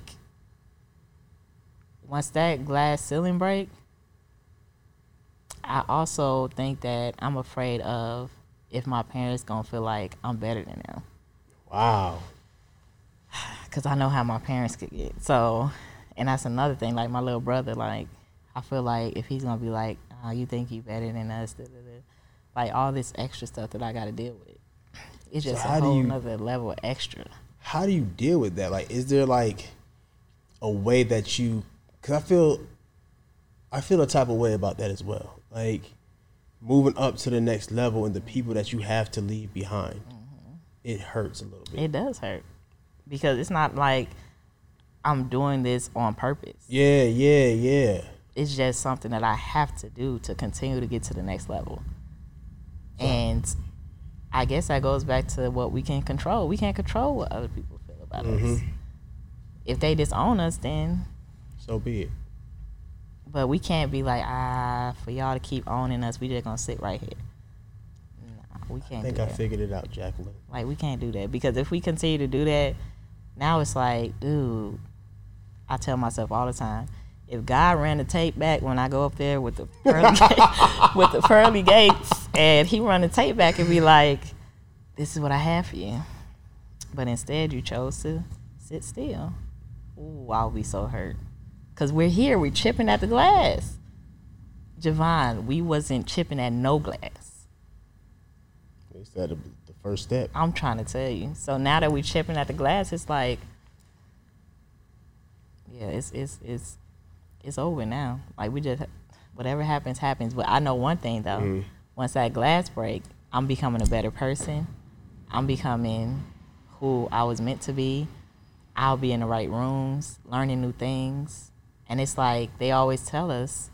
once that glass ceiling break, I also think that I'm afraid of if my parents gonna feel like I'm better than them. Wow. Cause I know how my parents could get. So, and that's another thing. Like my little brother, like I feel like if he's gonna be like, oh, "You think you better than us?" Da, da, da. Like all this extra stuff that I got to deal with. It's So just a how do whole you- nother level extra. How do you deal with that? Like, is there like a way that you? Because I feel, I feel a type of way about that as well. Like moving up to the next level and the people that you have to leave behind. Mm-hmm. It hurts a little bit. It does hurt because it's not like I'm doing this on purpose. yeah, yeah, yeah. It's just something that I have to do to continue to get to the next level. And I guess that goes back to what we can control. We can't control what other people feel about us. If they disown us, then So be it. but we can't be like ah for y'all to keep owning us. We just gonna sit right here. Nah, we can't. I think I figured it out, Jacqueline. Like we can't do that because if we continue to do that, now it's like, dude, I tell myself all the time, if God ran the tape back when I go up there with the pearly gate, with the pearly gates, and He run the tape back and be like, "This is what I have for you," but instead you chose to sit still. Ooh, I'll be so hurt because we're here, we're chipping at the glass. Jovan, we wasn't chipping at no glass. Is that the the first step? I'm trying to tell you. So now that we're chipping at the glass, it's like, yeah, it's it's it's it's over now. Like we just whatever happens happens. But I know one thing though. Once that glass break, I'm becoming a better person. I'm becoming who I was meant to be. I'll be in the right rooms, learning new things. And it's like they always tell us,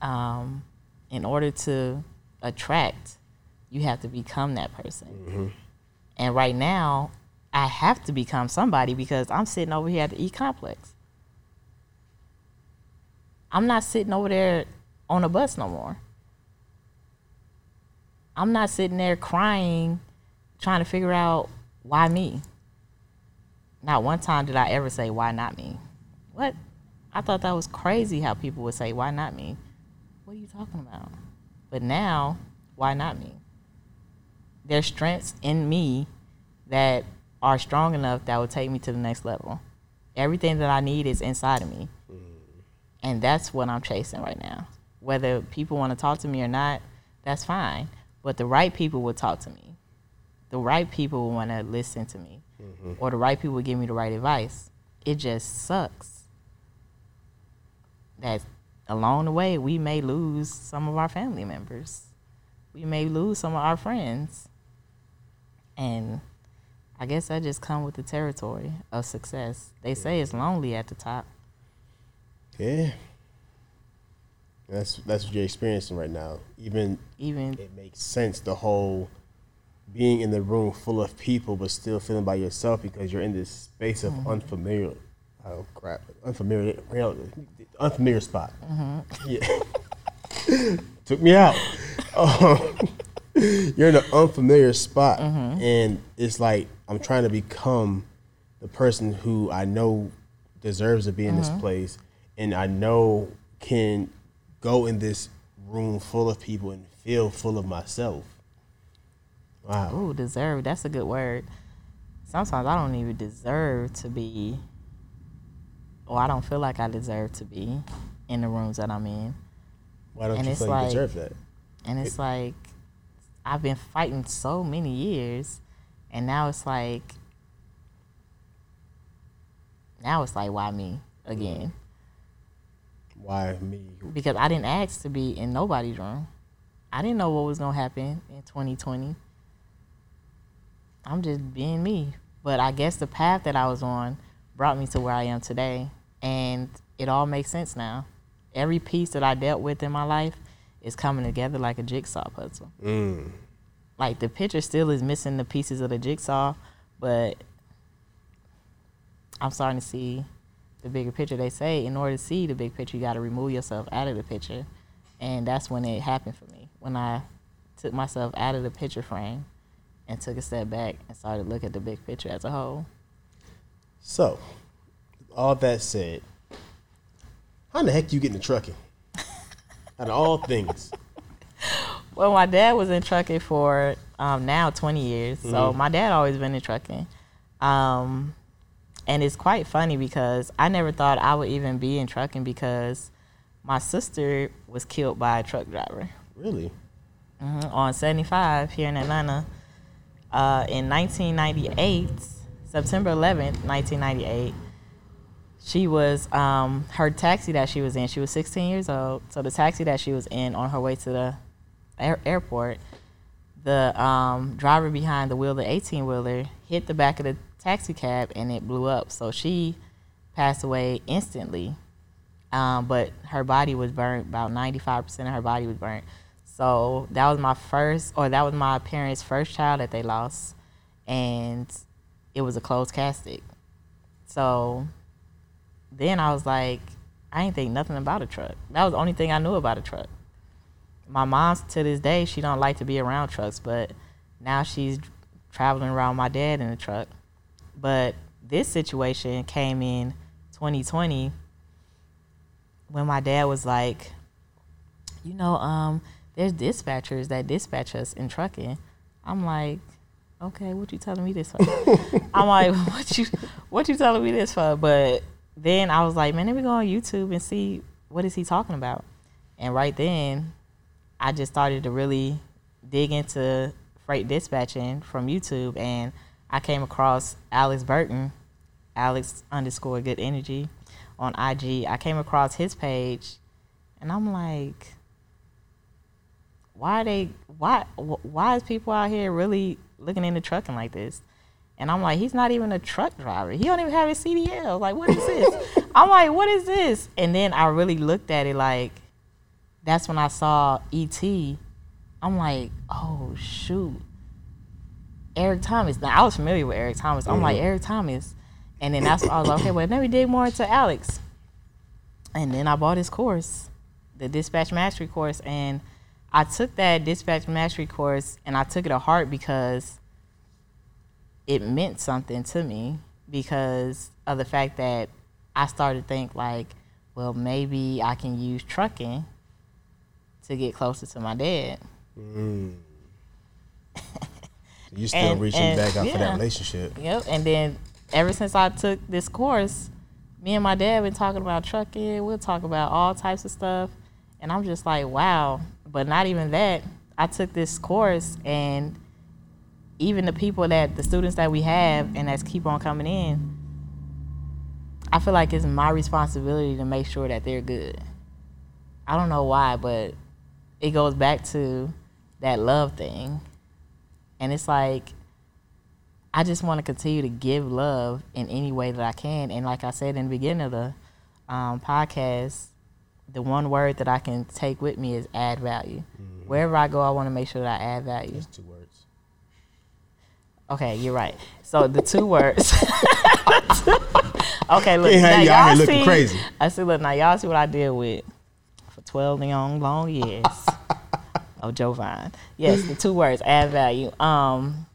um, in order to attract, you have to become that person. And right now, I have to become somebody because I'm sitting over here at the E complex. I'm not sitting over there on a bus no more. I'm not sitting there crying, trying to figure out why me. Not one time did I ever say, why not me? What? I thought that was crazy how people would say, why not me? What are you talking about? But now, why not me? There's strengths in me that are strong enough that will take me to the next level. Everything that I need is inside of me. And that's what I'm chasing right now. Whether people want to talk to me or not, that's fine. But the right people will talk to me. The right people will want to listen to me. Mm-hmm. Or the right people will give me the right advice. It just sucks that along the way we may lose some of our family members. We may lose some of our friends. And I guess that just come with the territory of success. They say it's mm-hmm. lonely at the top. Yeah. That's that's what you're experiencing right now. Even Even it makes sense the whole being in the room full of people but still feeling by yourself because you're in this space of Mm-hmm. unfamiliar oh crap unfamiliar unfamiliar spot yeah took me out Um, you're in an unfamiliar spot Mm-hmm. and it's like i'm trying to become the person who i know deserves to be in Mm-hmm. this place and i know can go in this room full of people and feel full of myself wow Ooh, deserve. That's a good word. Sometimes I don't even deserve to be, or I don't feel like I deserve to be in the rooms that I'm in. why don't and you feel like you deserve that And it's like, I've been fighting so many years, and now it's like, now it's like, why me mm. again? Why me Because I didn't ask to be in nobody's room. I didn't know what was gonna happen in 2020. I'm just being me. But I guess the path that I was on brought me to where I am today. And it all makes sense now. Every piece that I dealt with in my life is coming together like a jigsaw puzzle. Mm. Like the picture still is missing the pieces of the jigsaw, but I'm starting to see the bigger picture. They say in order to see the big picture, you got to remove yourself out of the picture. And that's when it happened for me. When I took myself out of the picture frame and took a step back and started to look at the big picture as a whole. So, all that said, How in the heck do you get into trucking? Out of all things. Well, my dad was in trucking for um, now 20 years. So Mm-hmm. my dad always been in trucking. Um, and it's quite funny because I never thought I would even be in trucking because my sister was killed by a truck driver Really? mhm, on 75 here in Atlanta uh, in 1998, September 11th, 1998. She was um, her taxi that she was in. She was 16 years old. So the taxi that she was in on her way to the air- airport, the um, driver behind the wheel, the 18 wheeler, hit the back of the taxi cab and it blew up. So she passed away instantly. Um, but her body was burnt. About 95% of her body was burnt. So that was my first, or that was my parents' first child that they lost, and it was a closed casket. So then I was like, I ain't think nothing about a truck. That was the only thing I knew about a truck. My mom, to this day, she don't like to be around trucks, but now she's traveling around my dad in a truck. But this situation came in 2020 when my dad was like, you know, um, there's dispatchers that dispatch us in trucking. I'm like, okay, what you telling me this for? I'm like, what you what you telling me this for? But then I was like, man, let me go on YouTube and see what is he talking about. And right then, I just started to really dig into freight dispatching from YouTube, and I came across Alex Burton, Alex underscore Good Energy, on IG. I came across his page, and I'm like, why are they why why is people out here really looking into trucking like this? And I'm like, he's not even a truck driver. He don't even have his CDL. Like, what is this? I'm like, what is this? And then I really looked at it like, that's when I saw ET. I'm like, oh shoot, Eric Thomas. Now I was familiar with Eric Thomas. I'm like mm-hmm. Eric Thomas, and then that's when I was like, okay, well let me dig more into Alex. And then I bought his course, the dispatch mastery course, and I took that dispatch mastery course and I took it to heart because it meant something to me because of the fact that I started to think like, well, maybe I can use trucking to get closer to my dad. Mm. You still And- reaching and- back out for that relationship. Yep. And then ever since I took this course, me and my dad been talking about trucking. We'll talk about all types of stuff. And I'm just like, wow. But not even that. I took this course and even the people that the students that we have and that's keep on coming in, I feel like it's my responsibility to make sure that they're good. I don't know why, but it goes back to that love thing. And it's like I just want to continue to give love in any way that I can. And like I said in the beginning of the um, podcast, the one word that I can take with me is add value. Wherever I go, I want to make sure that I add value. That's two words. Okay, you're right. So the two words. okay, look. Now you out here y'all looking see, crazy. I see. Look, now y'all see what I did with for twelve long, long years. Oh, Jovan. Yes, the two words add value. Um,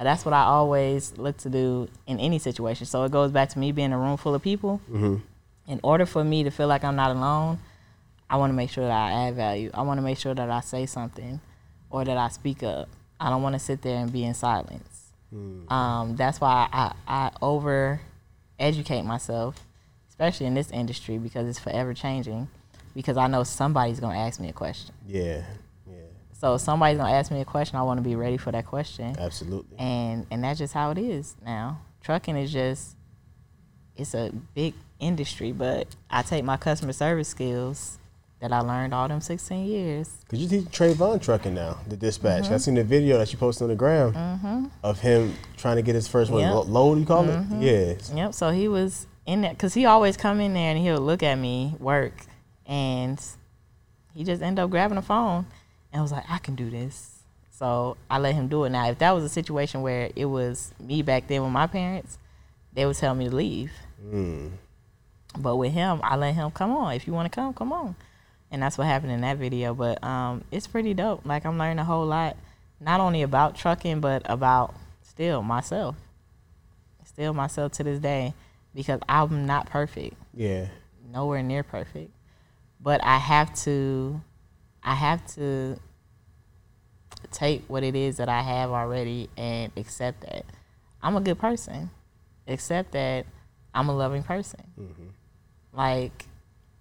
that's what I always look to do in any situation. So it goes back to me being a room full of people. In order for me to feel like I'm not alone, I want to make sure that I add value. I want to make sure that I say something or that I speak up. I don't want to sit there and be in silence. Um, that's why I, I over educate myself, especially in this industry because it's forever changing. Because I know somebody's gonna ask me a question. Yeah, So if somebody's gonna ask me a question, I want to be ready for that question. absolutely. And and that's just how it is now. Trucking is just it's a big industry, but I take my customer service skills that I learned all them 16 years. Cause you teach Trayvon trucking now, the dispatch. Mm-hmm. I seen the video that you posted on the ground of him trying to get his first one Yep. Mm-hmm. lo- load. You call it? Yes. Yep. So he was in there because he always come in there and he'll look at me work, and he just end up grabbing the phone and I was like, "I can do this." So I let him do it. Now, if that was a situation where it was me back then with my parents, they would tell me to leave. But with him, I let him come on. If you want to come, come on. And that's what happened in that video. But um, it's pretty dope. Like I'm learning a whole lot, not only about trucking, but about still myself. Still myself to this day, because I'm not perfect. Yeah. nowhere near perfect, but I have to, I have to take what it is that I have already and accept that I'm a good person. Accept that I'm a loving person. Mm-hmm. Like,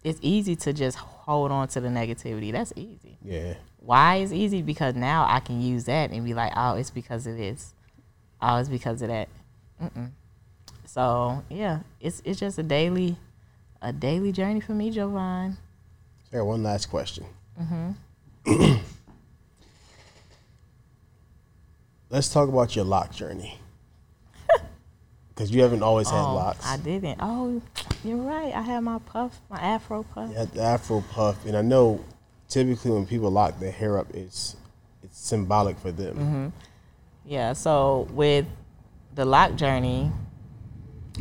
it's easy to just hold on to the negativity. That's easy. Yeah. Why is easy? Because now I can use that and be like, oh, it's because of this. Oh, it's because of that. Mm-mm. So yeah, it's it's just a daily, a daily journey for me, Jovan. Sarah, one last question. Mm-hmm. Let's talk about your lock journey. Because you haven't always had Oh, locks. I didn't. Oh, you're right. I had my puff, my Afro puff. Had the Afro puff, and I know typically when people lock their hair up, it's it's symbolic for them. Mm-hmm. Yeah, so with the lock journey,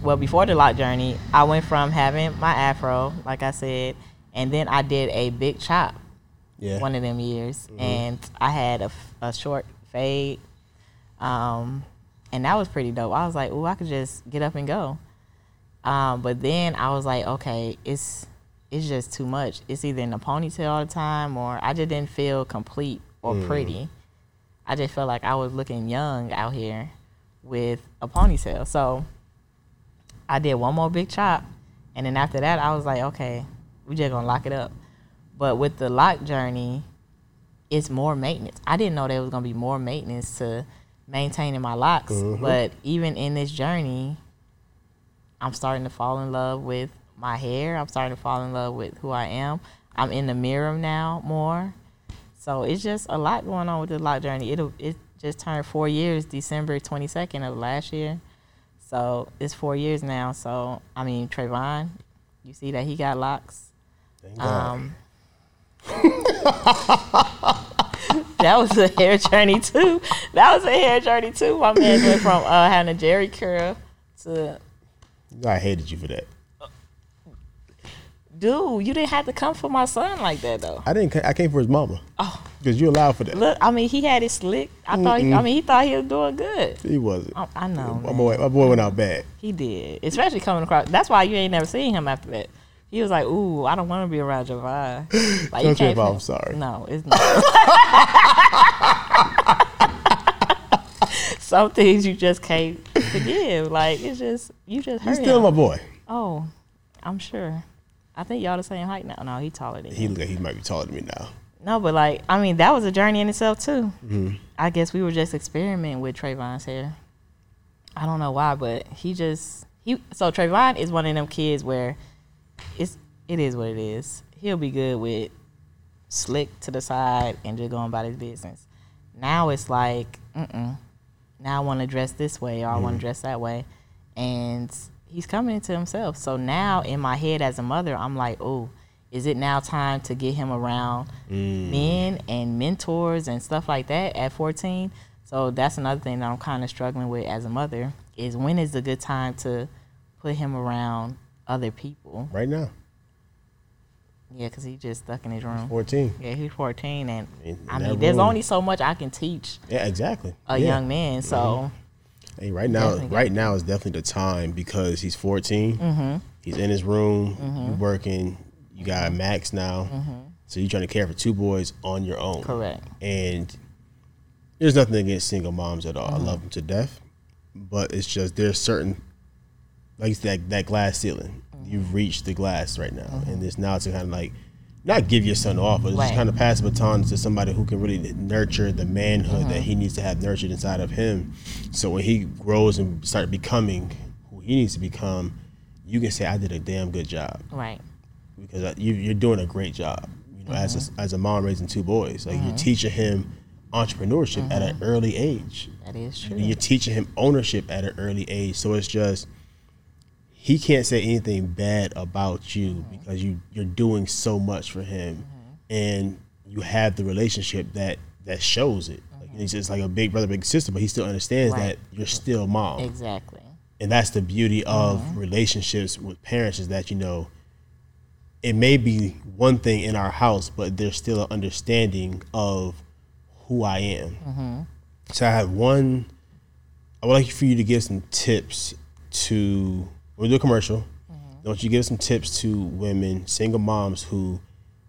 well, before the lock journey, I went from having my afro, like I said, and then I did a big chop Yeah. one of them years, and I had a, a short fade, um, and that was pretty dope. I was like, "Ooh, I could just get up and go," um, but then I was like, "Okay, it's it's just too much. It's either in a ponytail all the time, or I just didn't feel complete or pretty. I just felt like I was looking young out here with a ponytail. So I did one more big chop, and then after that, I was like, okay, we just gonna lock it up. But with the lock journey, it's more maintenance. I didn't know there was gonna be more maintenance to maintaining my locks. But even in this journey, I'm starting to fall in love with my hair. I'm starting to fall in love with who I am. I'm in the mirror now more. So it's just a lot going on with the lock journey. It'll it just turned four years, December twenty second of last year. So it's four years now. So I mean Trayvon, you see that he got locks. Thank God. Um, that was a hair journey too. That was a hair journey too. My man went from uh, having a Jheri curl to I hated you for that. dude. You didn't have to come for my son like that though. I didn't. I came for his mama. Oh. Because you allowed for that. Look, I mean, he had it slick. I thought. He, I mean, he thought he was doing good. He wasn't. I, I know. my man. boy. My boy went out bad. He did, especially coming across. That's why you ain't never seen him after that. He was like, "Ooh, I don't want to be around Jovan." Like, Don't trip can't out, fin- I'm sorry. No, it's not. Some things you just can't forgive. Like it's just you just He's still him. my boy. Oh, I'm sure. I think y'all the same height now. No, he taller than He you. look like he might be taller than me now. No, but like I mean, that was a journey in itself too. Mm-hmm. I guess we were just experimenting with Trayvon's hair. I don't know why, but he just he. So Trayvon is one of them kids where it's it is what it is. He'll be good with slick to the side and just going about his business. Now it's like, mm Now I want to dress this way or I want to dress that way, and he's coming into himself. So now in my head as a mother, I'm like, oh, is it now time to get him around men and mentors and stuff like that at 14? So that's another thing that I'm kind of struggling with as a mother is when is the good time to put him around other people? Right now, Yeah, because he just stuck in his room. 14. Yeah, he's 14, and In- I mean, that there's only so much I can teach Yeah, exactly. a Yeah. young man. So Hey, right now, Definitely. right now is definitely the time because he's 14. Mm-hmm. He's in his room. You're working. You got Max now, so you're trying to care for two boys on your own. Mm-hmm. correct. And there's nothing against single moms at all. Mm-hmm. I love them to death, but it's just there's certain like it's that that glass ceiling. Mm-hmm. You've reached the glass right now, and it's now to kind of like not give your son off, but just kind of pass the baton to somebody who can really nurture the manhood Mm-hmm. that he needs to have nurtured inside of him. So when he grows and start becoming who he needs to become, you can say, "I did a damn good job." Right. because uh, you, you're doing a great job. You know, as Mm-hmm. a, as a mom raising two boys, like you're teaching him entrepreneurship at Mm-hmm. an early age. That is true. You're teaching him ownership at an early age. So it's just he can't say anything bad about you Mm-hmm. because you you're doing so much for him, and you have the relationship that that shows it. Like he's just like a big brother, big sister, but he still understands Mm-hmm. Right. that you're still mom Exactly. and that's the beauty of Mm-hmm. relationships with parents is that you know it may be one thing in our house but there's still an understanding of who i am Mm-hmm. so i have one i would like for you to give some tips to we'll do a commercial Mm-hmm. don't you give some tips to women, single moms who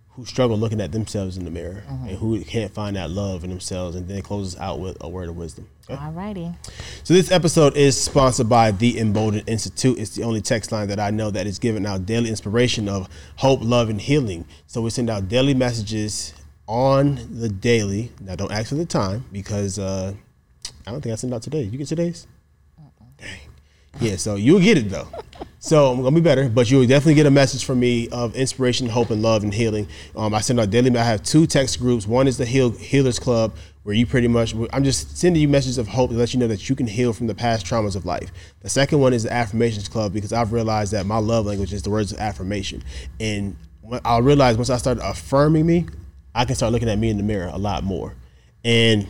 who struggle looking at themselves in the mirror and who can't find that love in themselves, and then closes out with a word of wisdom. Okay? Alrighty. So this episode is sponsored by the Emboldened Institute. It's the only text line that I know that is giving out daily inspiration of hope, love, and healing. So we send out daily messages on the daily. Now don't ask for the time because uh, I don't think I sent out today. You get today's? Yeah, so you'll get it though. So I'm gonna be better, but you'll definitely get a message from me of inspiration, hope, and love and healing. Um, I send out daily. I have two text groups. One is the Heal Healers Club, where you pretty much I'm just sending you messages of hope to let you know that you can heal from the past traumas of life. The second one is the Affirmations Club because I've realized that my love language is the words of affirmation, and I realized once I started affirming me, I can start looking at me in the mirror a lot more, and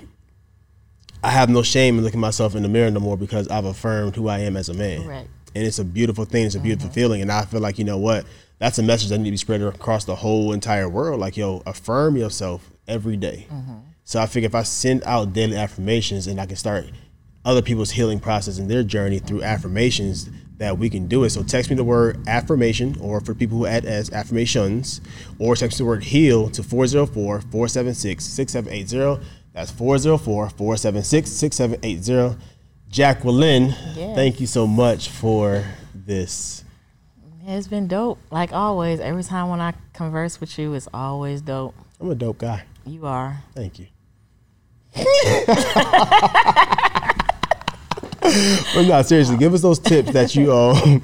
I have no shame in looking myself in the mirror no more because I've affirmed who I am as a man. Correct. And it's a beautiful thing. It's a beautiful mm-hmm. feeling. And I feel like, you know what? That's a message that needs to be spread across the whole entire world. Like, yo, affirm yourself every day. Mm-hmm. So I figure if I send out daily affirmations and I can start other people's healing process and their journey through affirmations, that we can do it. So text me the word affirmation, or for people who add as affirmations, or text the word heal to 404 476 6780. That's 404 476 6780. Jacqueline, Yes. thank you so much for this. It's been dope. Like always, every time when I converse with you, it's always dope. I'm a dope guy. You are. Thank you. but no, seriously, give us those tips that you um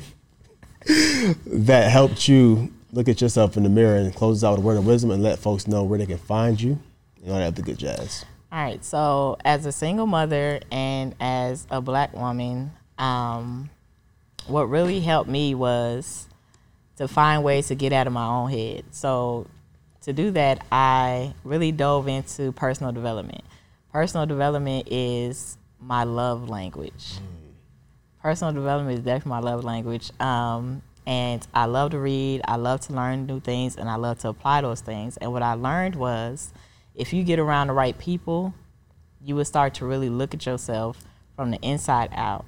that helped you look at yourself in the mirror and close out with a word of wisdom and let folks know where they can find you and all that other good jazz. All right. So, as a single mother and as a black woman, um, what really helped me was to find ways to get out of my own head. So, to do that, I really dove into personal development. Personal development is my love language. Personal development is definitely my love language. Um, and I love to read, I love to learn new things, and I love to apply those things. And what I learned was if you get around the right people, you will start to really look at yourself from the inside out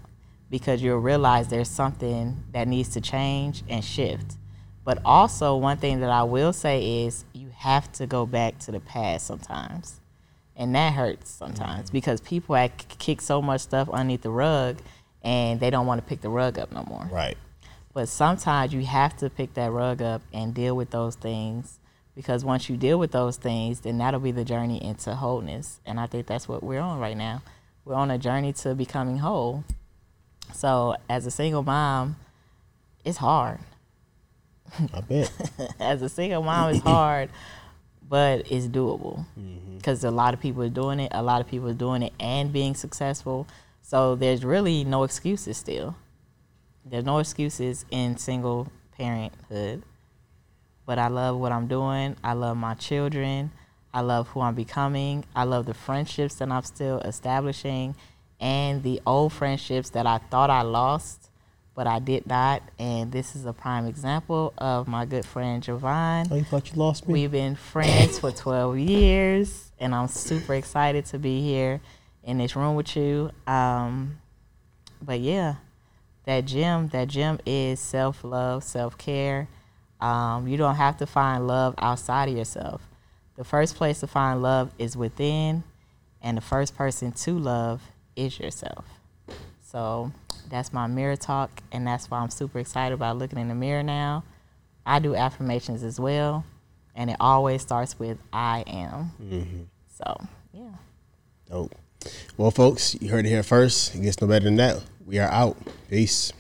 because you'll realize there's something that needs to change and shift. But also, one thing that I will say is you have to go back to the past sometimes. And that hurts sometimes because people act, kick so much stuff underneath the rug and they don't want to pick the rug up no more. Right. But sometimes you have to pick that rug up and deal with those things because once you deal with those things, then that'll be the journey into wholeness. And I think that's what we're on right now. We're on a journey to becoming whole. So, as a single mom, it's hard. I bet. as a single mom, it's hard, but it's doable mm-hmm. because a lot of people are doing it. A lot of people are doing it and being successful. So there's really no excuses still. There's no excuses in single parenthood. But I love what I'm doing. I love my children. I love who I'm becoming. I love the friendships that I'm still establishing and the old friendships that I thought I lost, but I did not. And this is a prime example of my good friend Jovan. Oh, you thought you lost me? We've been friends for 12 years, and I'm super excited to be here in this room with you. Um, but yeah, that gym, that gym is self love, self care. Um, you don't have to find love outside of yourself. The first place to find love is within, and the first person to love is yourself. So that's my mirror talk, and that's why I'm super excited about looking in the mirror now. I do affirmations as well, and it always starts with I am. So, yeah. Dope. Well, folks, you heard it here first. It gets no better than that. We are out. Peace.